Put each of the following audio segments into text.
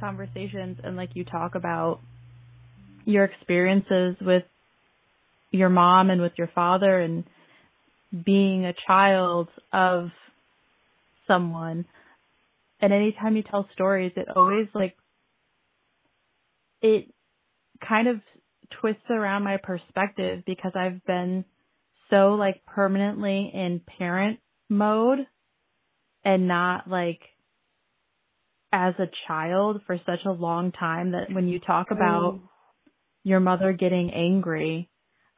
conversations and like you talk about your experiences with your mom and with your father and being a child of someone and anytime you tell stories it always like it kind of twists around my perspective because I've been so like permanently in parent mode and not like as a child for such a long time that when you talk about mm. your mother getting angry,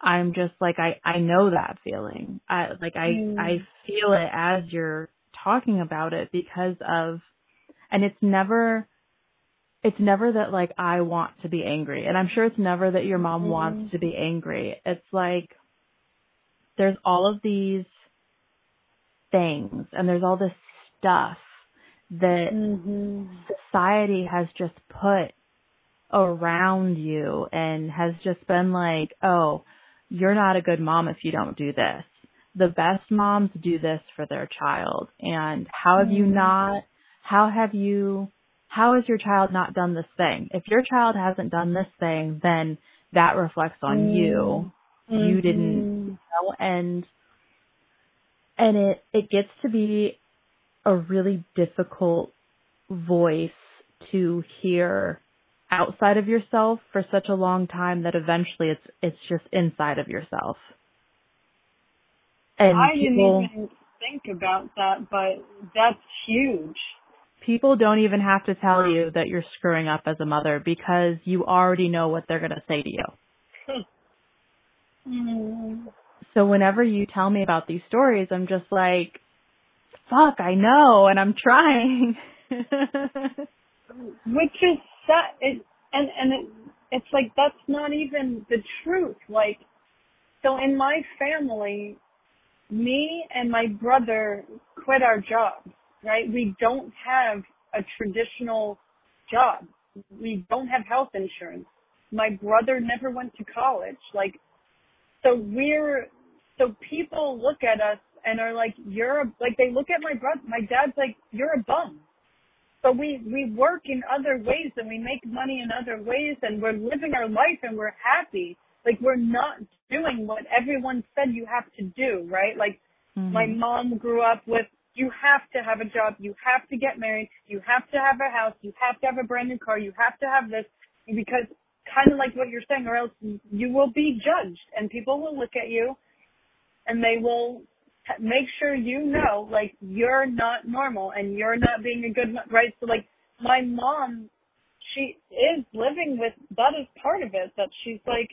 I'm just like I I know that feeling. I like I mm. I feel it as you're talking about it because of and it's never it's never that like I want to be angry. And I'm sure it's never that your mom mm-hmm. wants to be angry. It's like there's all of these things and there's all this stuff that mm-hmm. society has just put around you and has just been like, oh, you're not a good mom if you don't do this. The best moms do this for their child. And how have mm-hmm. you not, how have you how has your child not done this thing? If your child hasn't done this thing, then that reflects on mm. you. Mm-hmm. You didn't you know, and and it it gets to be a really difficult voice to hear outside of yourself for such a long time that eventually it's it's just inside of yourself. And I people, didn't even think about that, but that's huge people don't even have to tell you that you're screwing up as a mother because you already know what they're going to say to you. Mm. So whenever you tell me about these stories, I'm just like, fuck, I know, and I'm trying. Which is that, it, and and it, it's like that's not even the truth. Like, so in my family, me and my brother quit our jobs right? We don't have a traditional job. We don't have health insurance. My brother never went to college. Like, so we're, so people look at us and are like, you're a, like, they look at my brother, my dad's like, you're a bum. But we, we work in other ways and we make money in other ways and we're living our life and we're happy. Like, we're not doing what everyone said you have to do, right? Like, mm-hmm. my mom grew up with you have to have a job. You have to get married. You have to have a house. You have to have a brand new car. You have to have this because kind of like what you're saying or else you will be judged and people will look at you and they will make sure you know like you're not normal and you're not being a good right so like my mom she is living with that is part of it that she's like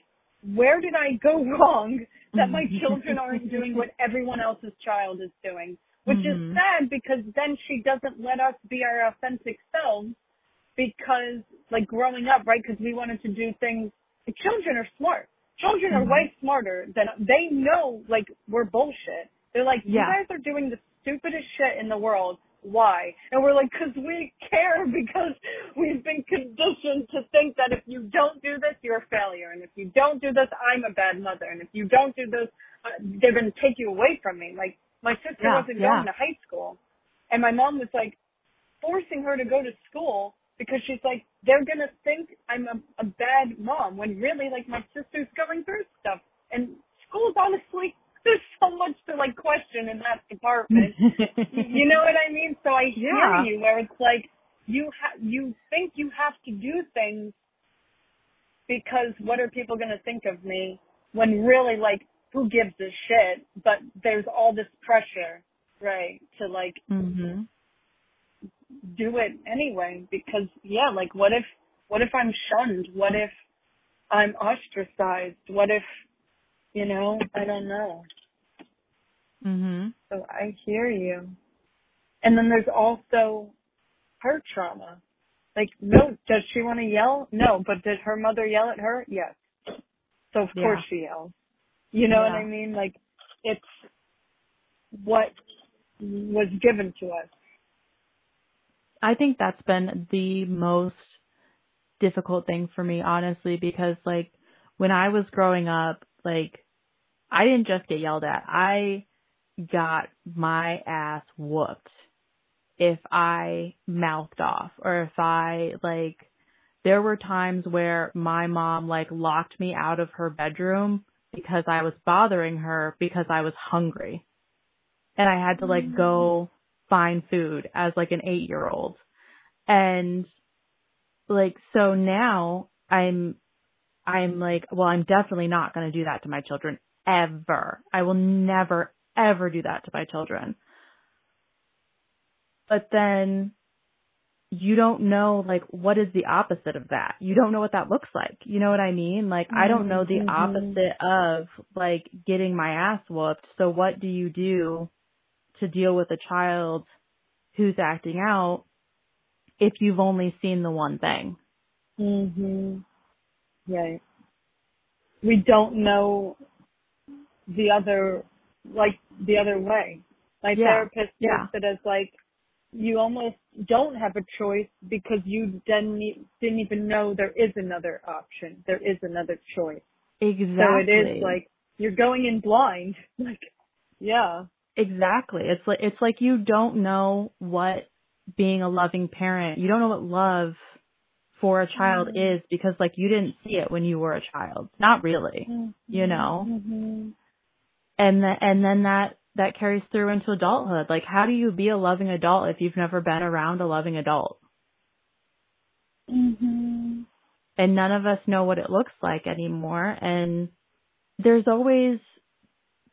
where did i go wrong that my children aren't doing what everyone else's child is doing which mm-hmm. is sad because then she doesn't let us be our authentic selves because like growing up, right? Because we wanted to do things. Children are smart. Children mm-hmm. are way smarter than they know. Like we're bullshit. They're like, you guys are doing the stupidest shit in the world. Why? And we're like, because we care because we've been conditioned to think that if you don't do this, you're a failure. And if you don't do this, I'm a bad mother. And if you don't do this, uh, they're going to take you away from me. Like, my sister yeah, wasn't yeah. going to high school, and my mom was like forcing her to go to school because she's like, they're gonna think I'm a, a bad mom when really like my sister's going through stuff. And school's honestly there's so much to like question in that department. you know what I mean? So I hear yeah. you where it's like you ha- you think you have to do things because what are people gonna think of me when really like who gives a shit? But there's all this pressure, right, to like mm-hmm. do it anyway. Because yeah, like what if what if I'm shunned? What if I'm ostracized? What if you know? I don't know. Mhm. So I hear you. And then there's also her trauma. Like, no, does she want to yell? No, but did her mother yell at her? Yes. So of yeah. course she yells. You know yeah. what I mean? Like it's what was given to us. I think that's been the most difficult thing for me, honestly, because like when I was growing up, like I didn't just get yelled at. I got my ass whooped if I mouthed off or if I like there were times where my mom like locked me out of her bedroom because I was bothering her because I was hungry. And I had to like go mm. find food as like an 8-year-old. And like so now I'm I'm like, well, I'm definitely not going to do that to my children ever. I will never ever do that to my children. But then you don't know like what is the opposite of that. You don't know what that looks like. You know what I mean? Like I don't know the Mm-hmm. opposite of like getting my ass whooped. So what do you do to deal with a child who's acting out if you've only seen the one thing? Mhm. Right. We don't know the other, like the other way. My Yeah. therapist Yeah. it as like you almost don't have a choice because you didn't didn't even know there is another option. There is another choice. Exactly. So it is like you're going in blind. Like, yeah. Exactly. It's like it's like you don't know what being a loving parent, you don't know what love for a child Mhm. is because like you didn't see it when you were a child. Not really. You know. Mhm. And the, and then that that carries through into adulthood. Like how do you be a loving adult if you've never been around a loving adult? Mhm. And none of us know what it looks like anymore and there's always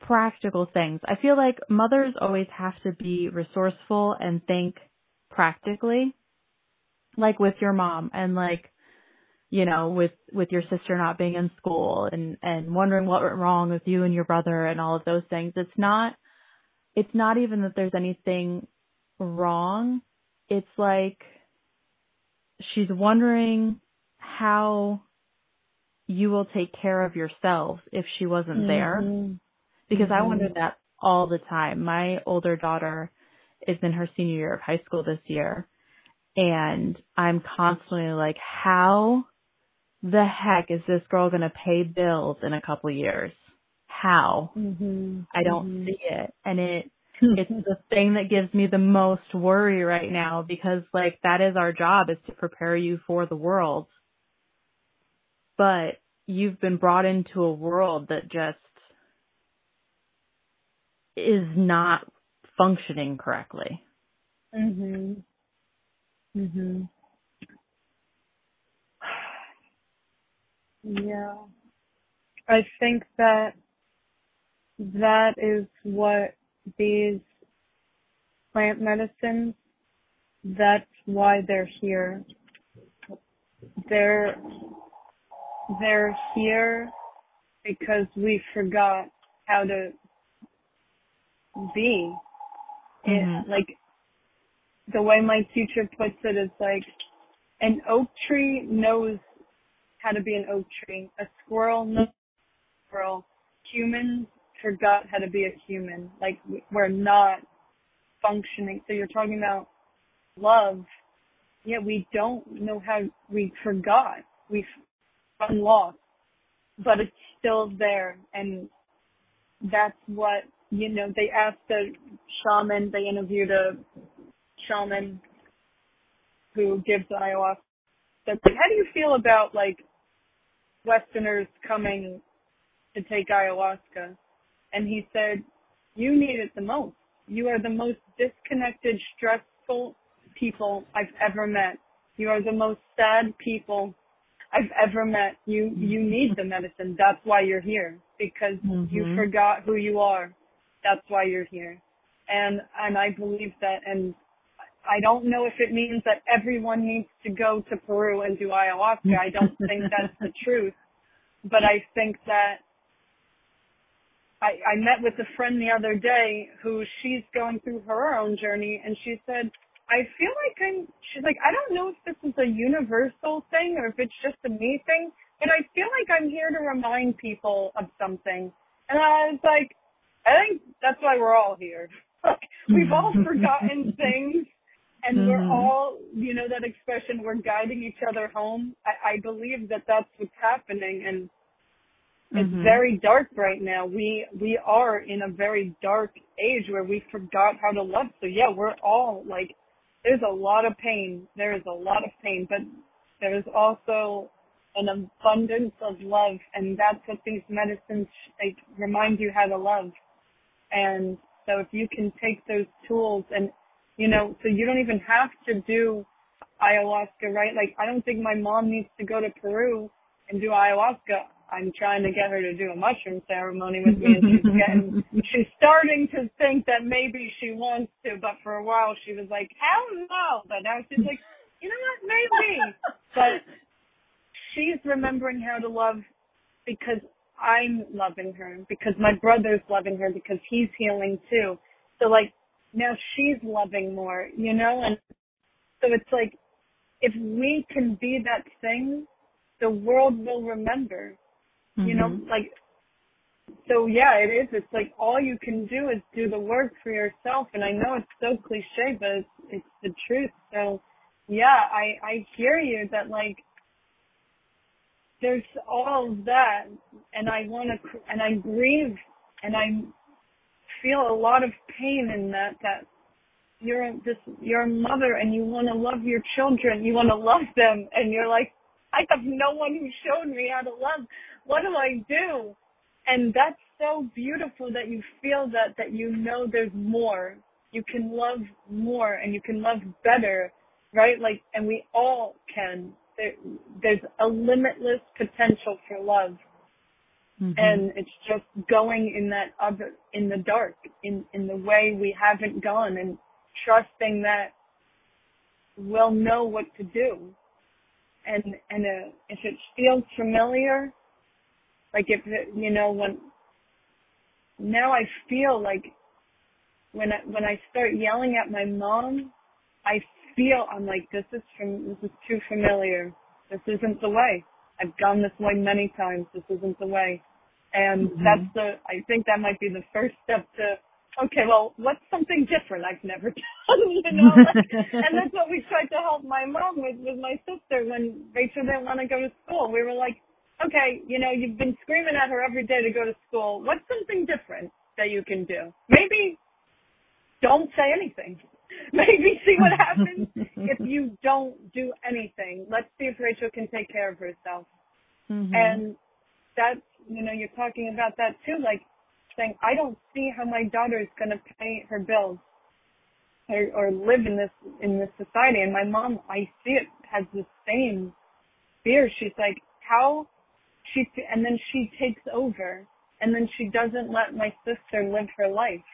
practical things. I feel like mothers always have to be resourceful and think practically, like with your mom and like, you know, with, with your sister not being in school and, and wondering what went wrong with you and your brother and all of those things. It's not, it's not even that there's anything wrong. It's like she's wondering how you will take care of yourselves if she wasn't there Mhm. because I Mhm. wonder that all the time. My older daughter is in her senior year of high school this year, and I'm constantly like, how the heck is this girl going to pay bills in a couple years? How? Mhm. I don't Mhm. see it. And it, it's the thing that gives me the most worry right now because like that is our job is to prepare you for the world. But you've been brought into a world that just is not functioning correctly. Mhm. Mhm. Yeah. I think that that is what these plant medicines that's why they're here. They're they're here because we forgot how to be. It, Mhm. like the way my teacher puts it is like an oak tree knows how to be an oak tree. A squirrel knows a squirrel. Humans forgot how to be a human. Like we're not functioning. So you're talking about love. Yeah, we don't know how we forgot. We've lost. But it's still there and that's what you know, they asked a shaman, they interviewed a shaman who gives ayahuasca. That's like, how do you feel about like Westerners coming to take ayahuasca? And he said, you need it the most. You are the most disconnected, stressful people I've ever met. You are the most sad people I've ever met. You, you need the medicine. That's why you're here because you Mhm. forgot who you are. That's why you're here. And, and I believe that and I don't know if it means that everyone needs to go to Peru and do ayahuasca. I don't think that's the truth. But I think that I, I met with a friend the other day who she's going through her own journey and she said, I feel like I'm, she's like, I don't know if this is a universal thing or if it's just a me thing, but I feel like I'm here to remind people of something. And I was like, I think that's why we're all here. Like, we've all forgotten things and we're Mhm. all, you know, that expression, we're guiding each other home. I, I believe that that's what's happening and it's Mhm. very dark right now. We we are in a very dark age where we forgot how to love. So yeah, we're all like there's a lot of pain. There is a lot of pain, but there is also an abundance of love, and that's what these medicines like remind you how to love. And so if you can take those tools and you know, so you don't even have to do ayahuasca, right? Like I don't think my mom needs to go to Peru and do ayahuasca. I'm trying to get her to do a mushroom ceremony with me and she's getting she's starting to think that maybe she wants to, but for a while she was like, Hell no but now she's like, You know what, maybe But she's remembering how to love because I'm loving her, because my brother's loving her, because he's healing too. So like now she's loving more, you know, and so it's like if we can be that thing, the world will remember. Mm-hmm. You know, mm-hmm. like so yeah, it is. It's like all you can do is do the work for yourself and I know it's so cliche, but it's it's the truth. So yeah, I I hear you that like there's all that and I want to and I grieve and I feel a lot of pain in that that you're this you're a mother and you want to love your children you want to love them and you're like I have no one who showed me how to love. What do I do? And that's so beautiful that you feel that that you know there's more. You can love more and you can love better right? Like and we all can. There, there's a limitless potential for love. Mm-hmm. And it's just going in that other, in the dark, in, in the way we haven't gone and trusting that we'll know what to do. And, and uh, if it feels familiar, like if it, you know, when, now I feel like when I, when I start yelling at my mom, I feel I'm like this is from this is too familiar. This isn't the way. I've gone this way many times. This isn't the way. And mm-hmm. that's the I think that might be the first step to okay, well, what's something different I've never done, you know? Like, and that's what we tried to help my mom with with my sister when Rachel didn't want to go to school. We were like, okay, you know, you've been screaming at her every day to go to school. What's something different that you can do? Maybe don't say anything. Maybe see what happens if you don't do anything. Let's see if Rachel can take care of herself. Mm-hmm. And that's, you know, you're talking about that too, like saying, I don't see how my daughter is going to pay her bills or, or live in this, in this society. And my mom, I see it, has the same fear. She's like, how she, and then she takes over and then she doesn't let my sister live her life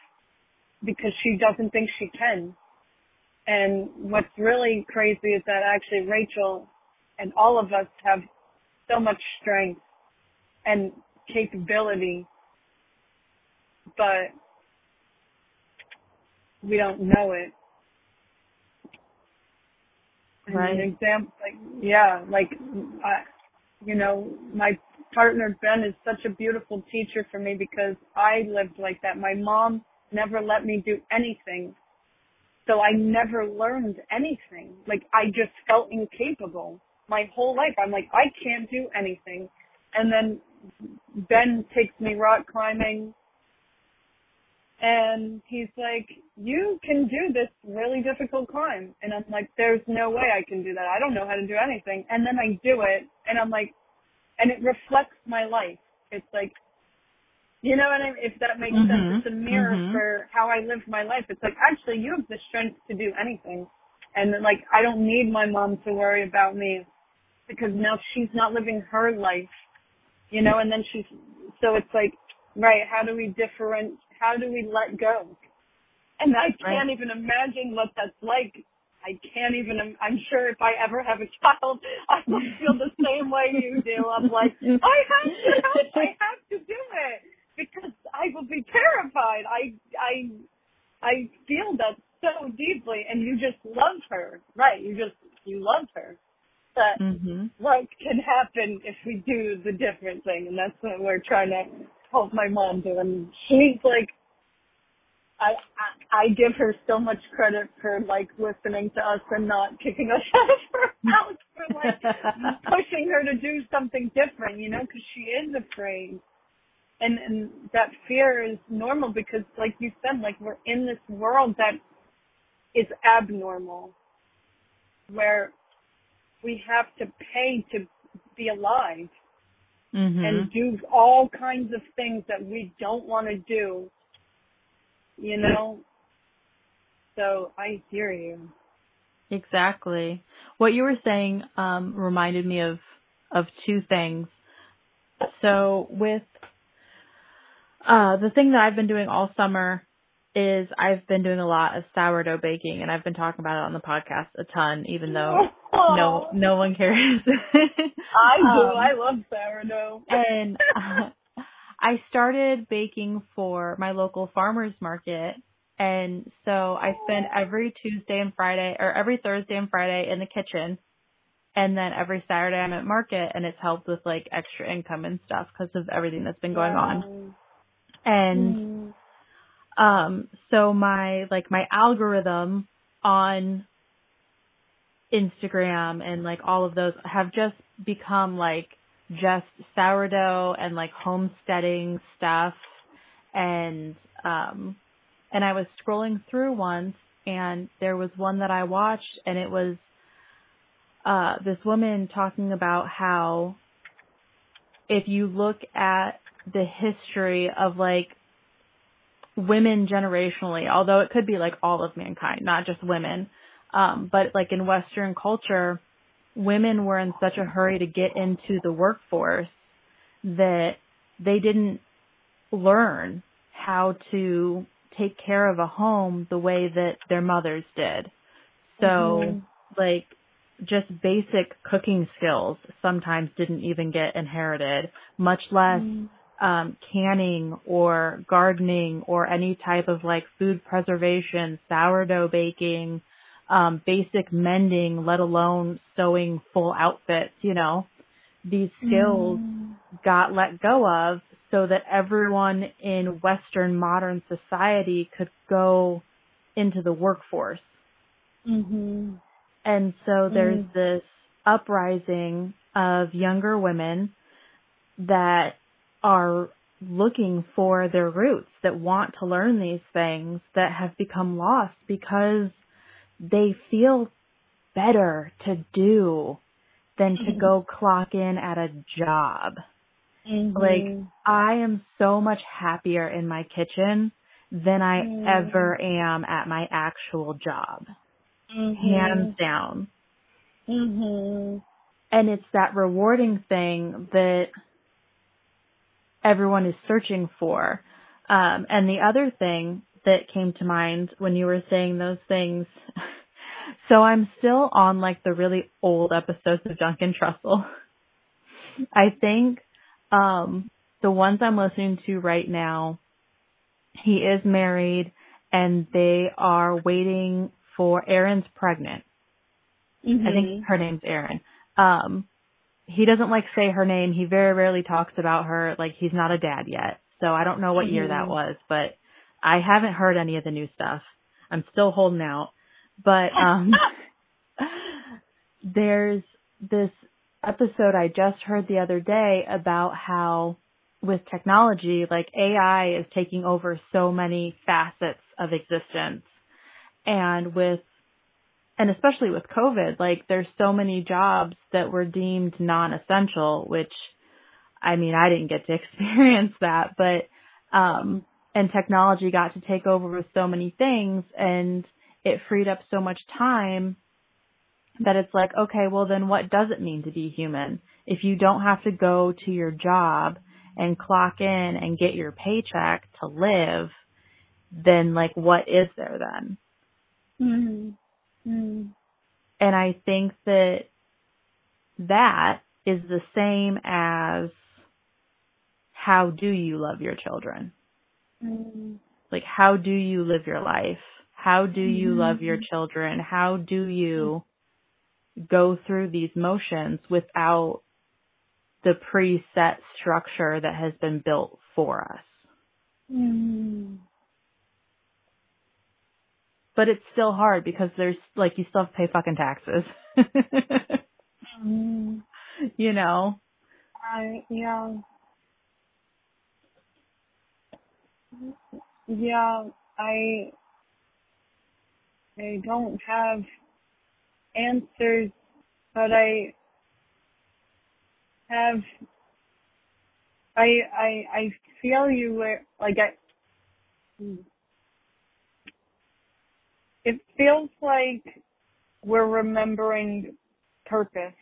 because she doesn't think she can. And what's really crazy is that actually Rachel and all of us have so much strength and capability, but we don't know it. Right. An example, like yeah, like I, you know, my partner Ben is such a beautiful teacher for me because I lived like that. My mom never let me do anything so I never learned anything. Like I just felt incapable my whole life. I'm like, I can't do anything. And then Ben takes me rock climbing and he's like, you can do this really difficult climb. And I'm like, there's no way I can do that. I don't know how to do anything. And then I do it and I'm like, and it reflects my life. It's like, you know what I mean? If that makes mm-hmm. sense. It's a mirror mm-hmm. for how I live my life. It's like, actually, you have the strength to do anything. And then, like, I don't need my mom to worry about me because now she's not living her life, you know, and then she's, so it's like, right, how do we different, how do we let go? And I can't right. even imagine what that's like. I can't even, I'm sure if I ever have a child, I will feel the same way you do. I'm like, I have to help, I have to do it because I will be terrified. I I I feel that so deeply, and you just love her, right? You just you love her. But mm-hmm. what can happen if we do the different thing, and that's what we're trying to help my mom do. And she's like, I, I I give her so much credit for like listening to us and not kicking us out of her house for like pushing her to do something different, you know, because she is afraid and and that fear is normal because like you said like we're in this world that is abnormal where we have to pay to be alive Mhm. and do all kinds of things that we don't want to do. You know? So I hear you. Exactly. What you were saying um, reminded me of of two things. So with uh, the thing that I've been doing all summer is I've been doing a lot of sourdough baking, and I've been talking about it on the podcast a ton, even though no no one cares. I do. Um, I love sourdough. and uh, I started baking for my local farmers market. And so I spend every Tuesday and Friday or every Thursday and Friday in the kitchen. And then every Saturday I'm at market and it's helped with like extra income and stuff because of everything that's been going on. And Mm. um so my like my algorithm on Instagram and like all of those have just become like just sourdough and like homesteading stuff and um and I was scrolling through once and there was one that I watched and it was uh this woman talking about how if you look at the history of like women generationally, although it could be like all of mankind, not just women. Um, but like in Western culture, women were in such a hurry to get into the workforce that they didn't learn how to take care of a home the way that their mothers did. So Mhm. like just basic cooking skills sometimes didn't even get inherited, much less Mm. Um, canning or gardening or any type of like food preservation, sourdough baking, um, basic mending, let alone sewing full outfits, you know. These skills Mm. got let go of so that everyone in Western modern society could go into the workforce. Mhm. And so there's Mm. this uprising of younger women that are looking for their roots, that want to learn these things, that have become lost because they feel better to do than to go clock in at a job. Mhm. Like, I am so much happier in my kitchen than I Mm. ever am at my actual job. Mhm. Hands down. Mhm. And it's that rewarding thing that everyone is searching for. Um, and the other thing that came to mind when you were saying those things, so I'm still on like the really old episodes of Duncan Trussell. I think um, the ones I'm listening to right now, he is married and they are waiting for Erin's pregnant. I Mhm. think her name's Erin. Um, he doesn't like say her name. He very rarely talks about her. Like he's not a dad yet. So I don't know what year that Mhm. was, but I haven't heard any of the new stuff. I'm still holding out. But um there's this episode I just heard the other day about how with technology, like AI is taking over so many facets of existence. And with and especially with COVID, like there's so many jobs that were deemed non-essential, which I mean, I didn't get to experience that, but um and technology got to take over with so many things and it freed up so much time that it's like, okay, well then what does it mean to be human? If you don't have to go to your job and clock in and get your paycheck to live, then like what is there then? Mhm. Mhm. And I think that that is the same as how do you love your children? Mhm. Like how do you live your life? How do you love your children? How do you go through these motions without the preset structure that has been built for us? Mhm. But it's still hard because there's like you still have to pay fucking taxes. Mhm. you know? I yeah. Yeah, I I don't have answers, but I have I I I feel you where like I it feels like we're remembering purpose.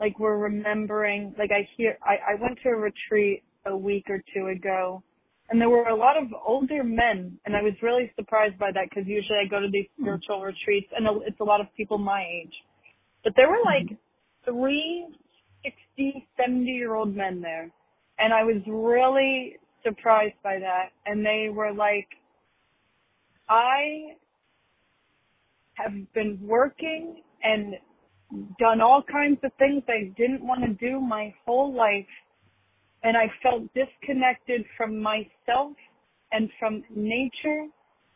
Like we're remembering like I hear I, I went to a retreat a week or two ago and there were a lot of older men and I was really surprised by that because usually I go to these hmm. spiritual retreats and it's a lot of people my age. But there were like three 60, 70 year old men there and I was really surprised by that. And they were like, I have been working and done all kinds of things I didn't want to do my whole life. And I felt disconnected from myself and from nature.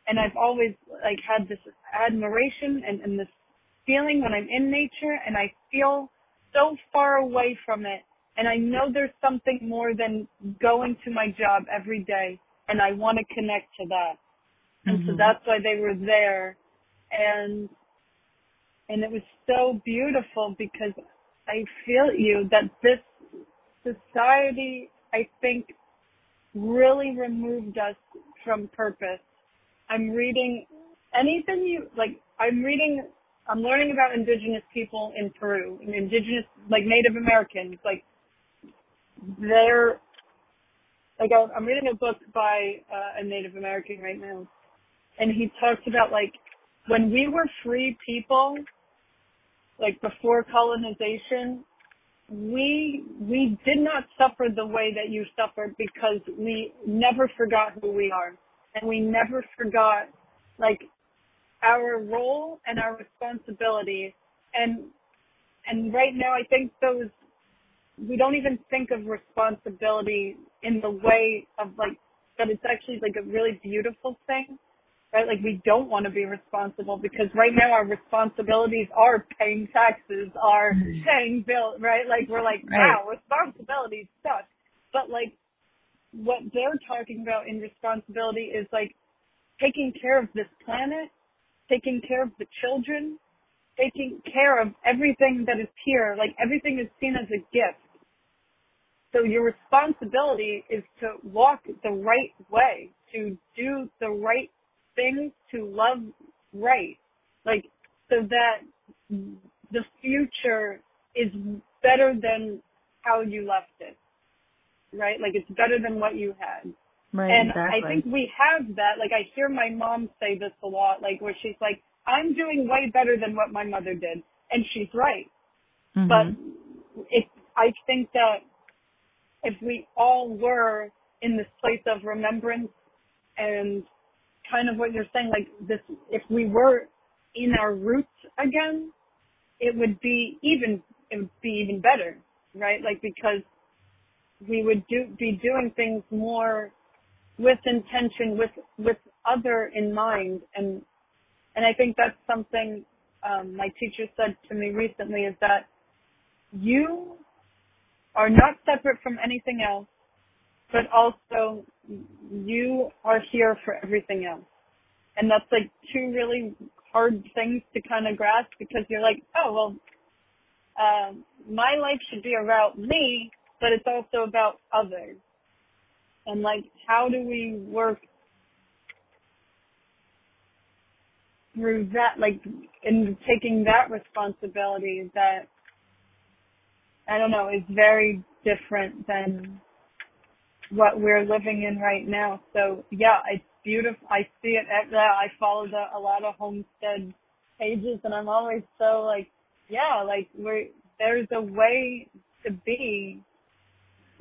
And I've always like had this admiration and, and this feeling when I'm in nature and I feel so far away from it and I know there's something more than going to my job every day and I want to connect to that. And mm-hmm. so that's why they were there. And, and it was so beautiful because I feel you that this society, I think, really removed us from purpose. I'm reading anything you, like, I'm reading, I'm learning about indigenous people in Peru, indigenous, like Native Americans, like they're like I'm reading a book by uh, a Native American right now, and he talks about like when we were free people, like before colonization, we we did not suffer the way that you suffered because we never forgot who we are, and we never forgot like our role and our responsibility, and and right now I think those we don't even think of responsibility in the way of like that it's actually like a really beautiful thing right? Like we don't want to be responsible because right now our responsibilities are paying taxes are mm-hmm. paying bills right? Like we're like wow right. responsibilities suck. But like what they're talking about in responsibility is like taking care of this planet taking care of the children taking care of everything that is here. Like everything is seen as a gift. So your responsibility is to walk the right way, to do the right things, to love right. Like, so that the future is better than how you left it. Right? Like it's better than what you had. Right, and exactly. I think we have that. Like I hear my mom say this a lot, like where she's like, I'm doing way better than what my mother did. And she's right. Mm-hmm. But it, I think that if we all were in this place of remembrance and kind of what you're saying, like this, if we were in our roots again, it would be even, it would be even better, right? Like because we would do, be doing things more with intention, with, with other in mind. And, and I think that's something, um, my teacher said to me recently is that you are not separate from anything else, but also you are here for everything else. And that's like two really hard things to kind of grasp because you're like, oh, well, uh, my life should be about me, but it's also about others. And like, how do we work through that, like, in taking that responsibility that I don't know, is very different than what we're living in right now. So yeah, it's beautiful. I see it. At, I follow the, a lot of homestead pages, and I'm always so like, yeah, like we're there's a way to be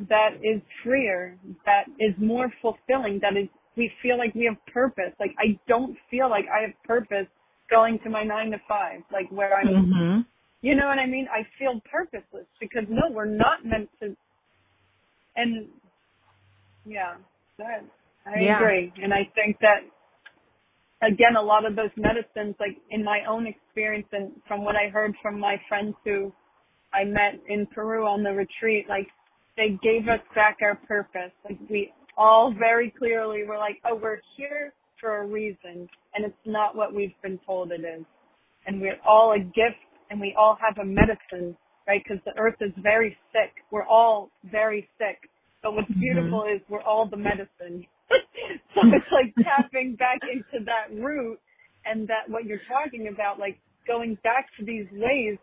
that is freer, that is more fulfilling, that is we feel like we have purpose. Like I don't feel like I have purpose going to my nine to five, like where I'm mm-hmm. You know what I mean? I feel purposeless because no, we're not meant to. And yeah, that, I yeah. agree. And I think that again, a lot of those medicines, like in my own experience and from what I heard from my friends who I met in Peru on the retreat, like they gave us back our purpose. Like we all very clearly were like, oh, we're here for a reason and it's not what we've been told it is. And we're all a gift and we all have a medicine, right? Because the earth is very sick. We're all very sick. But what's Mhm. beautiful is we're all the medicine. so it's like tapping back into that root and that what you're talking about, like going back to these ways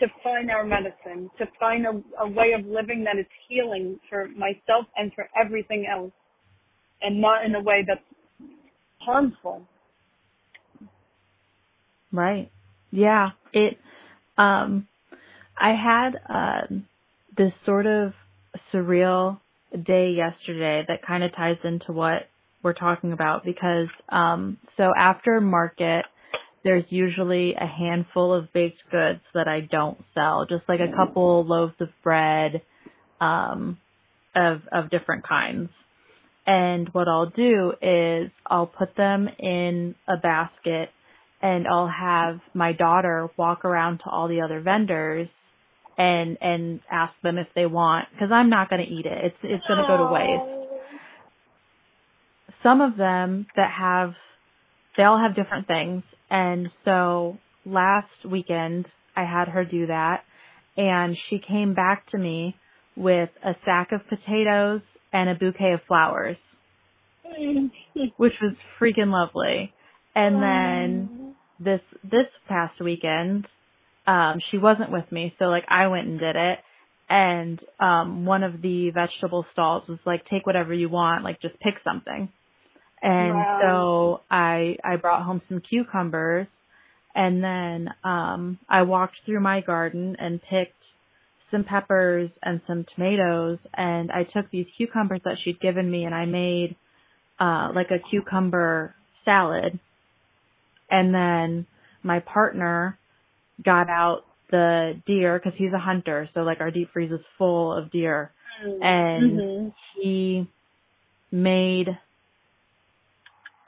to find our medicine, to find a, a way of living that is healing for myself and for everything else, and not in a way that's harmful. Right. Yeah. It um I had um this sort of surreal day yesterday that kind of ties into what we're talking about because um so after market there's usually a handful of baked goods that I don't sell, just like a couple loaves of bread um of of different kinds. And what I'll do is I'll put them in a basket and I'll have my daughter walk around to all the other vendors and and ask them if they want because I'm not going to eat it. It's it's going to go to waste. Some of them that have they all have different things. And so last weekend I had her do that and she came back to me with a sack of potatoes and a bouquet of flowers, which was freaking lovely. And then this this past weekend, um, she wasn't with me, so like I went and did it. And um one of the vegetable stalls was like, take whatever you want, like just pick something. And Wow. so I I brought home some cucumbers and then um I walked through my garden and picked some peppers and some tomatoes and I took these cucumbers that she'd given me and I made uh like a cucumber salad. And then my partner got out the deer cuz he's a hunter, so like our deep freeze is full of deer. And Mhm. he made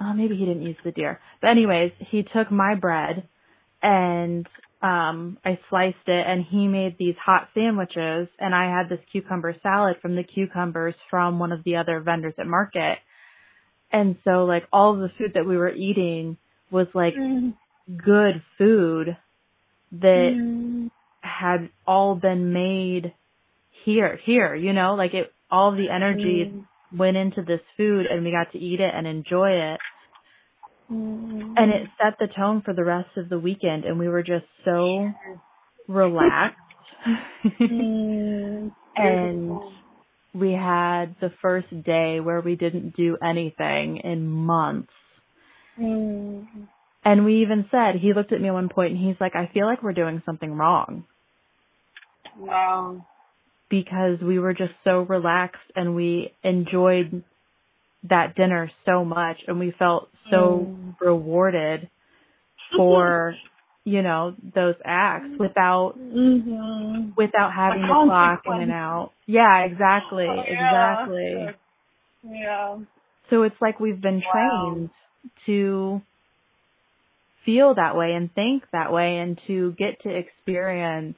oh maybe he didn't use the deer. But anyways he took my bread and um i sliced it and he made these hot sandwiches and i had this cucumber salad from the cucumbers from one of the other vendors at market. And so like all of the food that we were eating was like Mhm. good food that Mhm. had all been made here here you know like it all the energy Mhm. went into this food and we got to eat it and enjoy it Mhm. and it set the tone for the rest of the weekend and we were just so relaxed Mhm. and we had the first day where we didn't do anything in months Mhm. And we even said he looked at me at one point and he's like i feel like we're doing something wrong Wow. because we were just so relaxed and we enjoyed that dinner so much and we felt so Mm. rewarded for you know those acts without Mhm. without having to clock in and out yeah exactly Oh, yeah. exactly Yeah. so it's like we've been Wow. trained to feel that way and think that way and to get to experience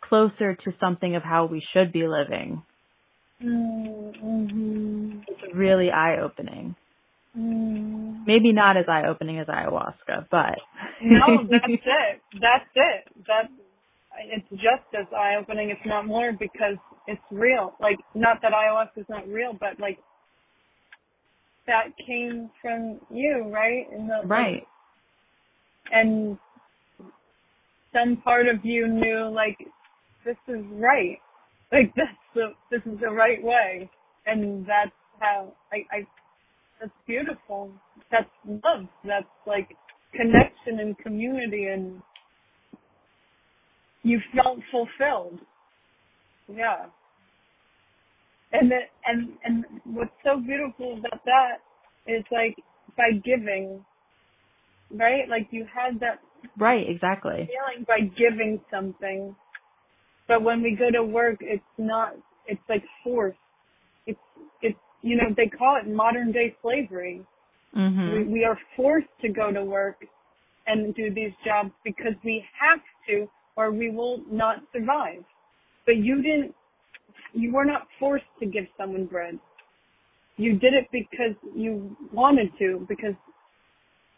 closer to something of how we should be living Mm-hmm. it's really eye opening Mm. maybe not as eye opening as ayahuasca but No, that's it. That's it. That's it's just as eye opening, if not more, because it's real. Like not that ayahuasca is not real, but like that came from you, right? The, right and some part of you knew like this is right. Like that's the this is the right way. And that's how I, I that's beautiful. That's love. That's like connection and community and you felt fulfilled. Yeah. And the, and and what's so beautiful about that is like by giving, right? Like you had that right exactly feeling by giving something. But when we go to work, it's not, it's like forced. It's, it's, you know, they call it modern day slavery. mhm We, we are forced to go to work and do these jobs because we have to or we will not survive. But you didn't, you were not forced to give someone bread. You did it because you wanted to, because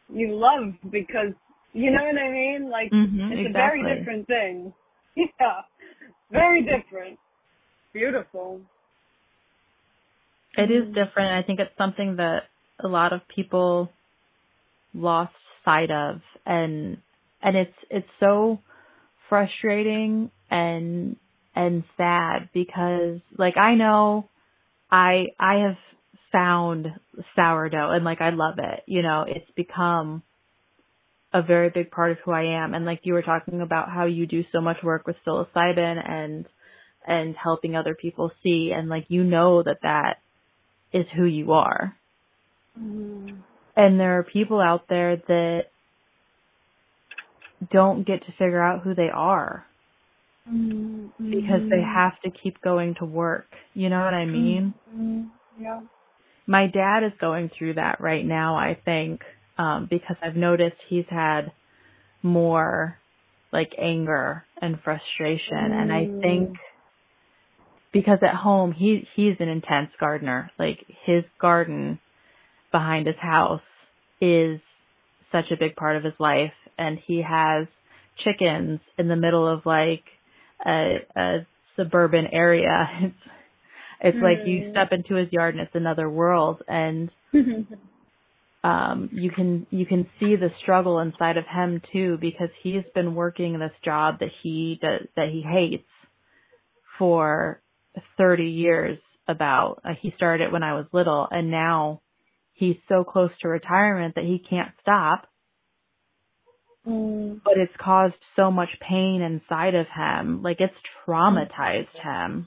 you love because You know what I mean? Like Mhm, it's exactly. a very different thing. Yeah. Very different. Beautiful. It is Mhm. different. I think it's something that a lot of people lost sight of and and it's it's so frustrating and and sad because like I know I I have found sourdough and like I love it. You know, it's become a very big part of who I am and like you were talking about how you do so much work with psilocybin and and helping other people see and like you know that that is who you are. Mhm. And there are people out there that don't get to figure out who they are Mhm. because they have to keep going to work. You know what I mean? Mhm. Yeah. My dad is going through that right now, I think, um, because I've noticed he's had more like anger and frustration. And I Mm. think because at home he he's an intense gardener. Like his garden behind his house is such a big part of his life and he has chickens in the middle of like a, a suburban area. It's it's like you Mm. step into his yard and it's another world and um you can you can see the struggle inside of him too because he's been working this job that he does that he hates for 30 years about uh, he started it when I was little and now he's so close to retirement that he can't stop Mm. but it's caused so much pain inside of him like it's traumatized him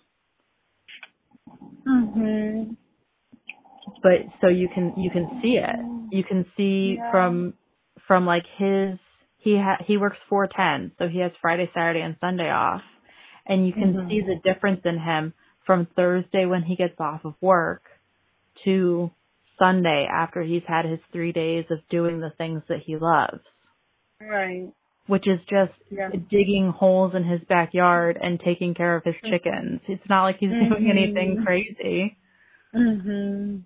Mhm. but so you can you can see it you can see Yeah. from from like his he ha- he works four ten so he has friday saturday and sunday off and you can Mhm. see the difference in him from thursday when he gets off of work to sunday after he's had his three days of doing the things that he loves Right. Which is just Yeah. digging holes in his backyard and taking care of his chickens it's not like he's doing anything crazy Mhm.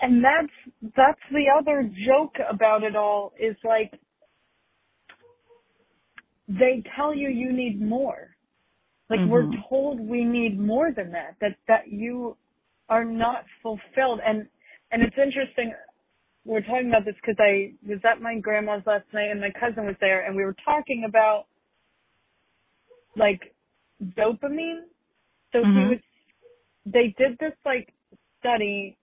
And that's that's the other joke about it all is like they tell you you need more. Like we're Mhm. told we need more than that. That that you are not fulfilled. And and it's interesting. We're talking about this because I was at my grandma's last night and my cousin was there and we were talking about like dopamine. So he Mhm. was they did this like study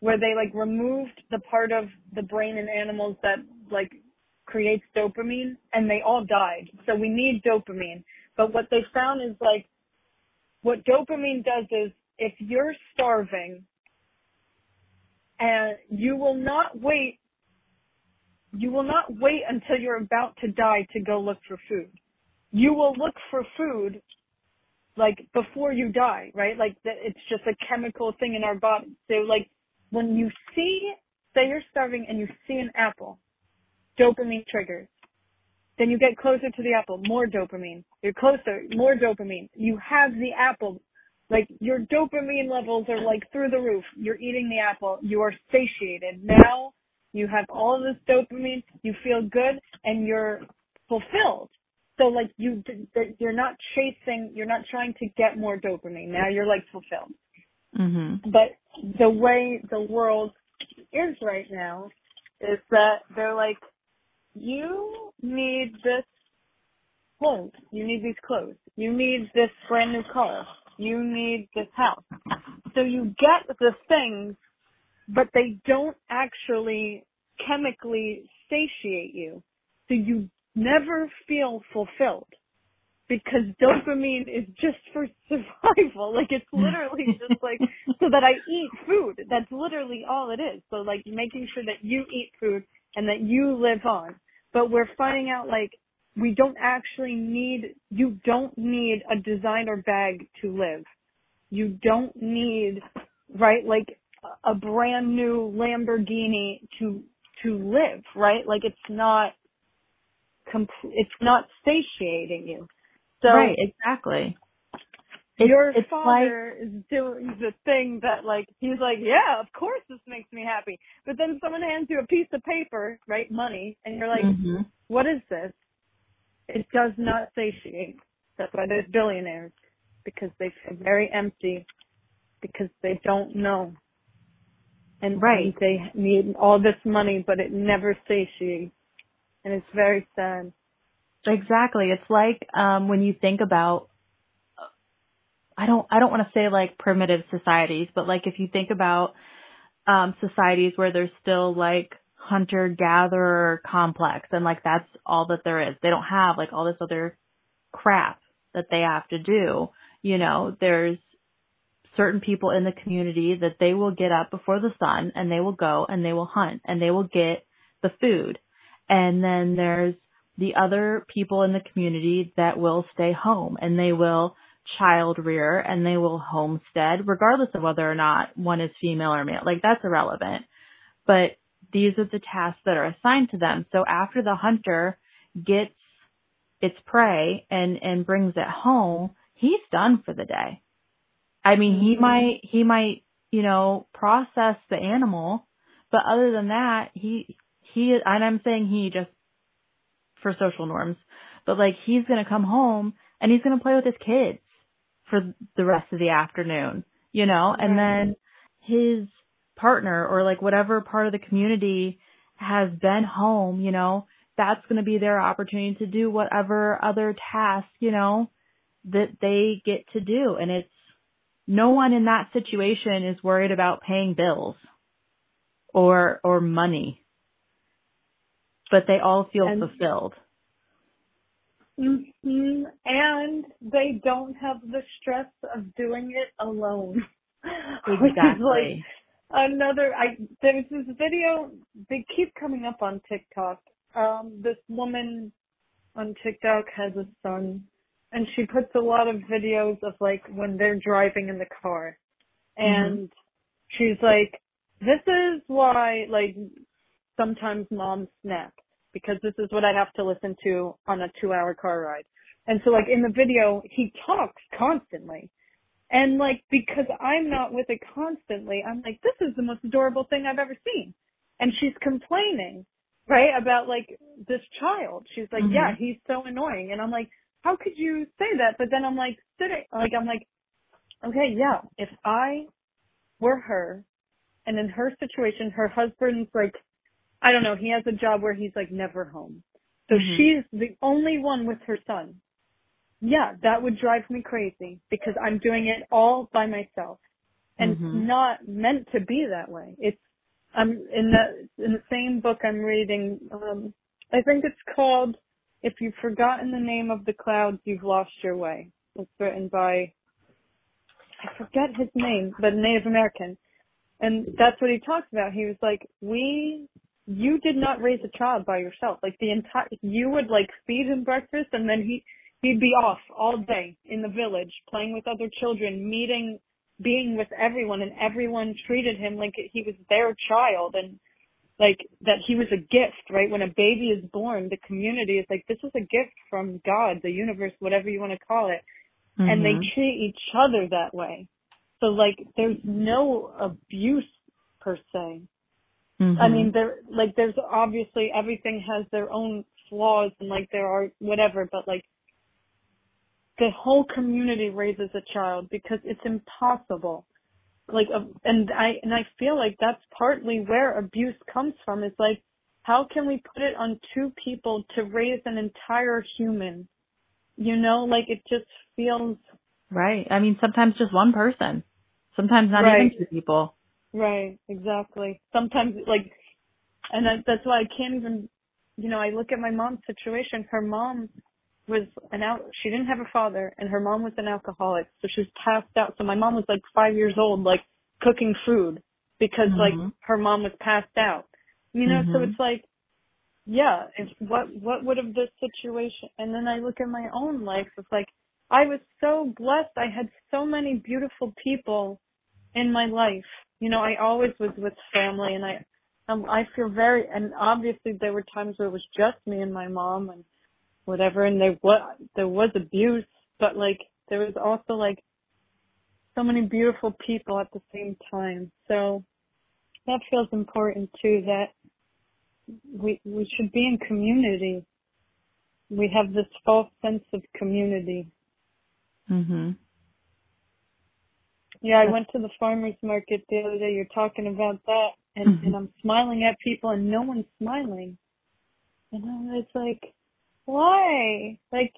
where they like removed the part of the brain in animals that like creates dopamine and they all died. So we need dopamine. But what they found is like what dopamine does is if you're starving and you will not wait you will not wait until you're about to die to go look for food. You will look for food like before you die, right? Like it's just a chemical thing in our body. So like when you see, say you're starving and you see an apple, dopamine triggers. Then you get closer to the apple, more dopamine. You're closer, more dopamine. You have the apple. Like your dopamine levels are like through the roof. You're eating the apple. You are satiated. Now you have all of this dopamine. You feel good and you're fulfilled. So like you, you're not chasing, you're not trying to get more dopamine. Now you're like fulfilled. Mhm. But the way the world is right now is that they're like, you need this clothes. You need these clothes. You need this brand new car. You need this house. So you get the things, but they don't actually chemically satiate you. So you never feel fulfilled because dopamine is just for survival. Like it's literally just like so that I eat food. That's literally all it is. So like making sure that you eat food and that you live on. But we're finding out like we don't actually need you don't need a designer bag to live. You don't need right like a brand new Lamborghini to to live, right? Like it's not comp- it's not satiating you. So right, exactly. It's, Your it's father is doing the thing that like he's like, yeah, of course this makes me happy. But then someone hands you a piece of paper, right, money, and you're like, like, hmm what is this? It does not satiate. That's why there's billionaires because they feel very empty because they don't know. And Right. they need all this money, but it never satiates. And it's very sad. Exactly. It's like um when you think about I don't I don't want to say like primitive societies, but like if you think about um societies where there's still like hunter gatherer complex and like that's all that there is. They don't have like all this other crap that they have to do. You know, there's certain people in the community that they will get up before the sun and they will go and they will hunt and they will get the food. And then there's the other people in the community that will stay home and they will child rear and they will homestead regardless of whether or not one is female or male. Like that's irrelevant. But these are the tasks that are assigned to them. So after the hunter gets its prey and, and brings it home, he's done for the day. I mean, he Mhm. might, he might, you know, process the animal, but other than that, he, he, and I'm saying he just for social norms, but like he's going to come home and he's going to play with his kids for the rest of the afternoon, you know, and then his partner or like whatever part of the community has been home, you know, that's going to be their opportunity to do whatever other task, you know, that they get to do. And it's no one in that situation is worried about paying bills or, or money, but they all feel And- fulfilled. hmm And they don't have the stress of doing it alone. Which is like Exactly. Another I there's this video they keep coming up on TikTok. Um this woman on TikTok has a son and she puts a lot of videos of like when they're driving in the car. And she's like, This is why like sometimes moms snap because this is what I have to listen to on a two hour car ride. And so like in the video he talks constantly. And like because I'm not with it constantly, I'm like, this is the most adorable thing I've ever seen. And she's complaining, right, about like this child. She's like, Mhm. yeah, he's so annoying. And I'm like, how could you say that? But then I'm like sitting, like I'm like, okay, yeah, if I were her and in her situation, her husband's like, I don't know, he has a job where he's like never home. So Mhm. she's the only one with her son. Yeah, that would drive me crazy because I'm doing it all by myself. And Mhm. it's not meant to be that way. It's I'm in the in the same book I'm reading, um I think it's called If You've Forgotten the Name of the Clouds, You've Lost Your Way. It's written by I forget his name, but Native American. And that's what he talks about. He was like, we, you did not raise a child by yourself. Like the entire, you would like feed him breakfast and then he, he'd be off all day in the village playing with other children, meeting, being with everyone and everyone treated him like he was their child and like that he was a gift, right? When a baby is born, the community is like, this is a gift from God, the universe, whatever you want to call it and they Mhm. treat each other that way. So like there's no abuse per se. I Mhm. mean there like there's obviously everything has their own flaws and like there are whatever, but like the whole community raises a child because it's impossible. Like uh, and I and I feel like that's partly where abuse comes from it's like how can we put it on two people to raise an entire human? You know, like it just feels Right. I mean, sometimes just one person. Sometimes not Right. even two people. Right, exactly. Sometimes, like, and that's why I can't even, you know, I look at my mom's situation. Her mom was an out, she didn't have a father, and her mom was an alcoholic, so she was passed out. So my mom was like five years old, like cooking food because like Mhm. her mom was passed out. You know, so Mhm. it's like, yeah, if what what would have this situation? And then I look at my own life. It's like I was so blessed. I had so many beautiful people in my life. You know, I always was with family, and I um I feel very and obviously there were times where it was just me and my mom and whatever, and there was there was abuse, but like there was also like so many beautiful people at the same time. So that feels important too that we we should be in community. We have this false sense of community. Mhm. Yeah, I went to the farmers market the other day. You're talking about that, and Mhm. and I'm smiling at people, and no one's smiling. And I was like, why? Like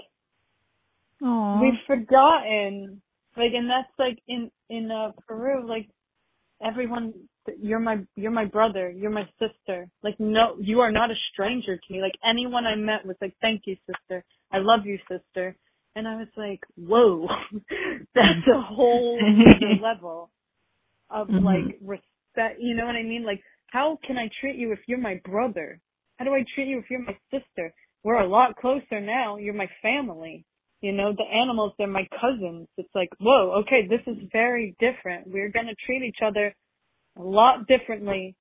Aww. we've forgotten. Like, and that's like in in uh, Peru. Like everyone, you're my you're my brother. You're my sister. Like no, you are not a stranger to me. Like anyone I met was like, thank you, sister. I love you, sister. And I was like, whoa, that's a whole other level of Mhm. like respect. You know what I mean? Like, how can I treat you if you're my brother? How do I treat you if you're my sister? We're a lot closer now. You're my family. You know, the animals, they're my cousins. It's like, whoa, okay, this is very different. We're gonna treat each other a lot differently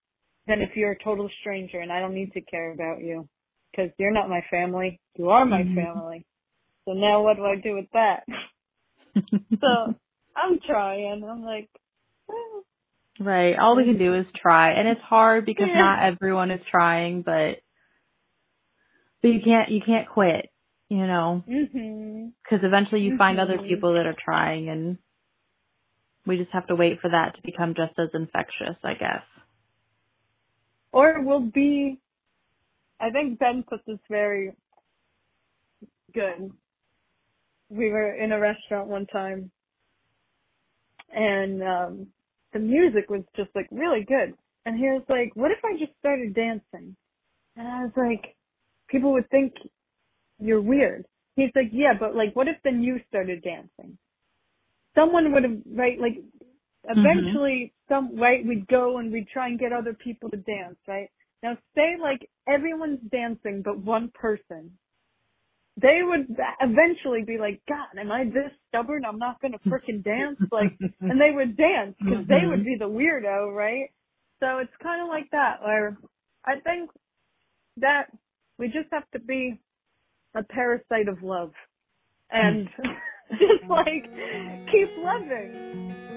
than if you're a total stranger and I don't need to care about you. Cause you're not my family. You are my Mhm. family. So now what do I do with that? so I'm trying. I'm like, well, right. All we can do is try, and it's hard because Yeah. not everyone is trying, but but you can't you can't quit. You know, because eventually you find other Mhm. people that are trying, and we just have to wait for that to become just as infectious, I guess. Or we'll be, I think Ben put this very good. We were in a restaurant one time and um the music was just like really good. And he was like, what if I just started dancing? And I was like, people would think you're weird. He's like, yeah, but like, what if then you started dancing? Someone would have, right, like, mm-hmm. eventually some, right, we'd go and we'd try and get other people to dance, right? Now say like everyone's dancing but one person. They would eventually be like, God, am I this stubborn? I'm not gonna frickin' dance? Like, and they would dance because they would mm-hmm. be the weirdo, right? So it's kind of like that where I think that we just have to be a parasite of love and just like keep mm. loving.